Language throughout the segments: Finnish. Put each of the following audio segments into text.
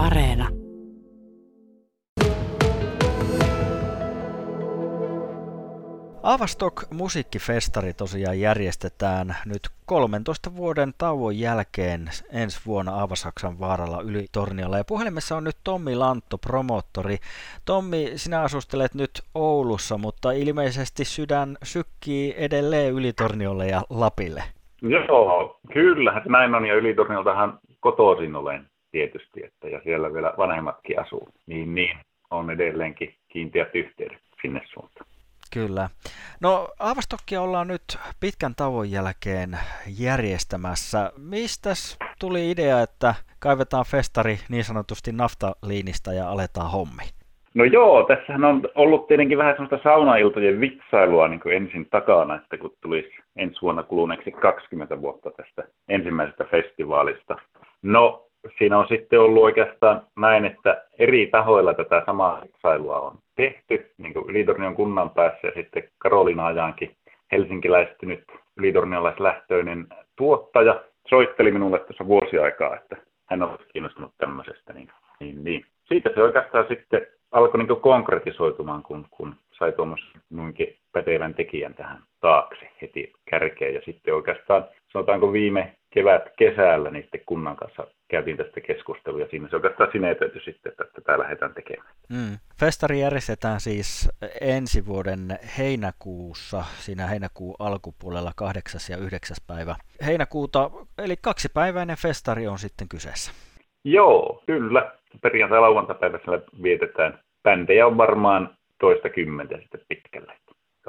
Areena. Avastok musiikkifestari tosiaan järjestetään nyt 13 vuoden tauon jälkeen ensi vuonna Aavasaksan vaaralla yli Torniolla. Ja puhelimessa on nyt Tommi Lantto, promottori. Tommi, sinä asustelet nyt Oulussa, mutta ilmeisesti sydän sykkii edelleen yli Torniolle ja Lapille. Joo, kyllä, näin on ja Ylitornioltahan kotoisin olen tietysti, että ja siellä vielä vanhemmatkin asuu, niin, niin on edelleenkin kiinteät yhteydet sinne suuntaan. Kyllä. No Aavastokkia ollaan nyt pitkän tauon jälkeen järjestämässä. Mistä tuli idea, että kaivetaan festari niin sanotusti naftaliinista ja aletaan hommi? No joo, tässähän on ollut tietenkin vähän sellaista saunailtojen vitsailua niin kuin ensin takana, että kun tulisi ensi vuonna kuluneeksi 20 vuotta tästä ensimmäisestä festivaalista. No siinä on sitten ollut oikeastaan näin, että eri tahoilla tätä samaa vitsailua on tehty, niin kuin Ylitornion kunnan päässä ja sitten Karolina Ajankin helsinkiläistynyt ylitornialaislähtöinen tuottaja soitteli minulle tuossa vuosi aikaa, että hän olisi kiinnostunut tämmöisestä. Niin, niin, niin. Siitä se oikeastaan sitten alkoi niin konkretisoitumaan, kun, kun sai tuommoisen noinkin pätevän tekijän tähän taakse heti kärkeen. Ja sitten oikeastaan sanotaanko viime kevät kesällä niin sitten kunnan kanssa käytiin tästä keskustelua ja siinä se oikeastaan sinetöity sitten, että tätä lähdetään tekemään. Mm. Festari järjestetään siis ensi vuoden heinäkuussa, siinä heinäkuun alkupuolella 8. ja 9. päivä heinäkuuta, eli kaksipäiväinen festari on sitten kyseessä. Joo, kyllä. Perjantai-lauantaipäivällä vietetään. Bändejä on varmaan toista kymmentä sitten pitkälle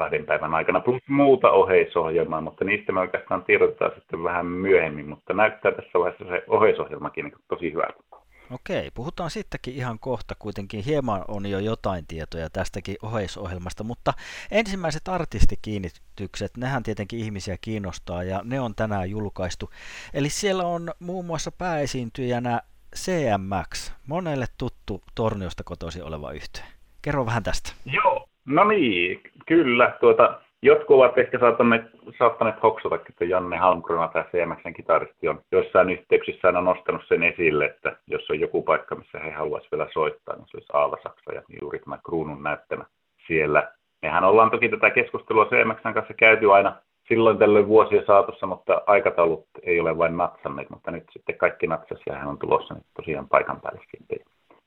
kahden päivän aikana, plus muuta oheisohjelmaa, mutta niistä me oikeastaan tiedotetaan sitten vähän myöhemmin, mutta näyttää tässä vaiheessa se oheisohjelmakin niin tosi hyvältä. Okei, puhutaan sittenkin ihan kohta, kuitenkin hieman on jo jotain tietoja tästäkin oheisohjelmasta, mutta ensimmäiset artistikiinnitykset, nehän tietenkin ihmisiä kiinnostaa ja ne on tänään julkaistu. Eli siellä on muun muassa pääesiintyjänä CMX, monelle tuttu Torniosta kotoisin oleva yhteen. Kerro vähän tästä. Joo, no niin, kyllä. Tuota, jotkut ovat ehkä saattaneet, saattaneet hoksata, että Janne Halmgrona, tämä CMXn kitaristi, on joissain yhteyksissä on nostanut sen esille, että jos on joku paikka, missä he haluaisivat vielä soittaa, niin se olisi Aalasaksa ja juuri tämä kruunun näyttämä siellä. Mehän ollaan toki tätä keskustelua CMXn kanssa käyty aina silloin tällöin vuosien saatossa, mutta aikataulut ei ole vain natsanneet, mutta nyt sitten kaikki natsas ja hän on tulossa nyt tosiaan paikan päälle.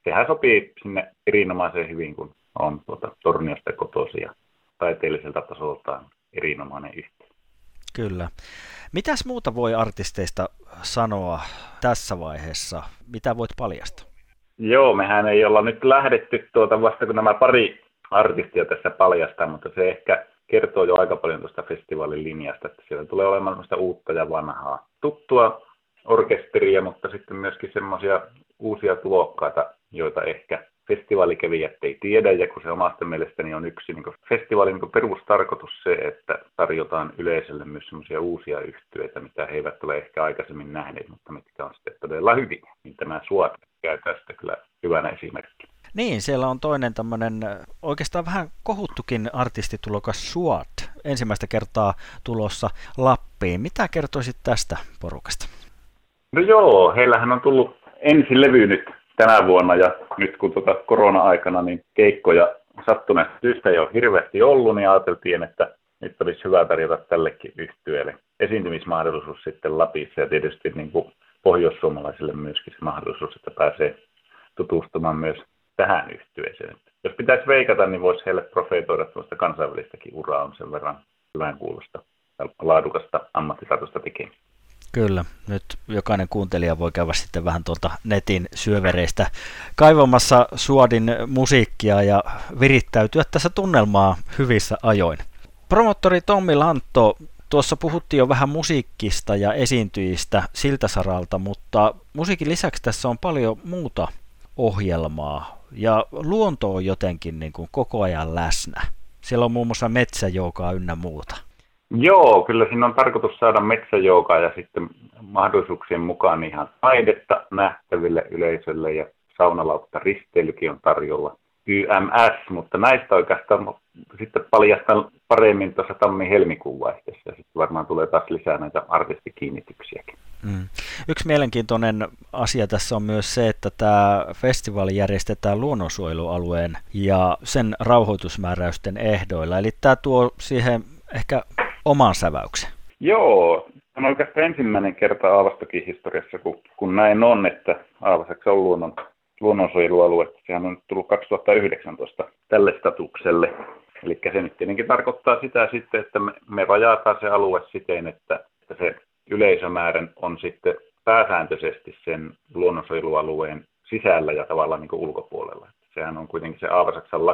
Sehän sopii sinne erinomaisen hyvin, kun on tuota Torniosta kotoisin ja taiteelliselta tasoltaan erinomainen yhteys. Kyllä. Mitäs muuta voi artisteista sanoa tässä vaiheessa? Mitä voit paljastaa? Joo, mehän ei olla nyt lähdetty tuota vasta kun nämä pari artistia tässä paljastaa, mutta se ehkä kertoo jo aika paljon tuosta festivaalin linjasta, että siellä tulee olemaan uutta ja vanhaa. Tuttua orkesteria, mutta sitten myöskin semmoisia uusia tulokkaita, joita ehkä festivaalikävijät ei tiedä, ja kun se omasta mielestäni on yksi niin festivaalin niin perustarkoitus se, että tarjotaan yleisölle myös semmoisia uusia yhtyeitä, mitä he eivät ole ehkä aikaisemmin nähneet, mutta mitkä on sitten todella hyvin, niin tämä suot käy tästä kyllä hyvänä esimerkki. Niin, siellä on toinen tämmöinen oikeastaan vähän kohuttukin artistitulokas Suat ensimmäistä kertaa tulossa Lappiin. Mitä kertoisit tästä porukasta? No joo, heillähän on tullut ensi levy nyt tänä vuonna ja nyt kun tuota korona-aikana niin keikkoja sattuneesta syystä ei ole hirveästi ollut, niin ajateltiin, että nyt olisi hyvä tarjota tällekin yhtyeelle esiintymismahdollisuus sitten Lapissa ja tietysti niin kuin pohjoissuomalaisille myöskin se mahdollisuus, että pääsee tutustumaan myös tähän yhtyeeseen. Jos pitäisi veikata, niin voisi heille profeetoida tuosta kansainvälistäkin uraa on sen verran hyvän kuulosta laadukasta ammattitaitoista tekemistä. Kyllä, nyt jokainen kuuntelija voi käydä sitten vähän tuolta netin syövereistä kaivamassa Suodin musiikkia ja virittäytyä tässä tunnelmaa hyvissä ajoin. Promottori Tommi Lantto, tuossa puhuttiin jo vähän musiikkista ja esiintyjistä siltä saralta, mutta musiikin lisäksi tässä on paljon muuta ohjelmaa ja luonto on jotenkin niin kuin koko ajan läsnä. Siellä on muun muassa metsäjoukaa ynnä muuta. Joo, kyllä siinä on tarkoitus saada metsäjoukaa ja sitten mahdollisuuksien mukaan ihan taidetta nähtäville yleisölle ja saunalautta risteilykin on tarjolla. YMS, mutta näistä oikeastaan sitten paljastan paremmin tuossa tammi-helmikuun vaihteessa ja sitten varmaan tulee taas lisää näitä artistikiinnityksiäkin. Mm. Yksi mielenkiintoinen asia tässä on myös se, että tämä festivaali järjestetään luonnonsuojelualueen ja sen rauhoitusmääräysten ehdoilla. Eli tämä tuo siihen ehkä oman säväyksen. Joo, on oikeastaan ensimmäinen kerta Aavastokin historiassa, kun, kun näin on, että Aavaseksi on luonnon, luonnonsuojelualue. Sehän on nyt tullut 2019 tälle statukselle. Eli se nyt tietenkin tarkoittaa sitä sitten, että me, me rajataan se alue siten, että, että se yleisömäärän on sitten pääsääntöisesti sen luonnonsuojelualueen sisällä ja tavallaan niin ulkopuolella. Sehän on kuitenkin se Aavasaksan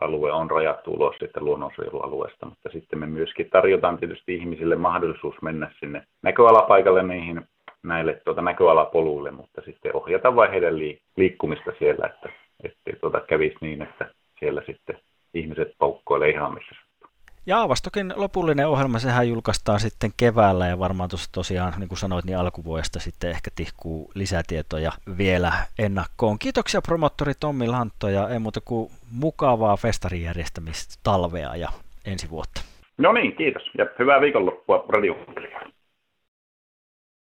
lakialue on rajattu ulos sitten luonnonsuojelualueesta, mutta sitten me myöskin tarjotaan tietysti ihmisille mahdollisuus mennä sinne näköalapaikalle niihin näille tuota, näköalapoluille, mutta sitten ohjata vai heidän liikkumista siellä, että ettei tuota kävisi niin, että siellä sitten ihmiset poukkoilee ihan missä ja Aavastokin lopullinen ohjelma, sehän julkaistaan sitten keväällä ja varmaan tuossa tosiaan, niin kuin sanoit, niin alkuvuodesta sitten ehkä tihkuu lisätietoja vielä ennakkoon. Kiitoksia promottori Tommi Lantto ja ei muuta kuin mukavaa festarin järjestämistä talvea ja ensi vuotta. No niin, kiitos ja hyvää viikonloppua radio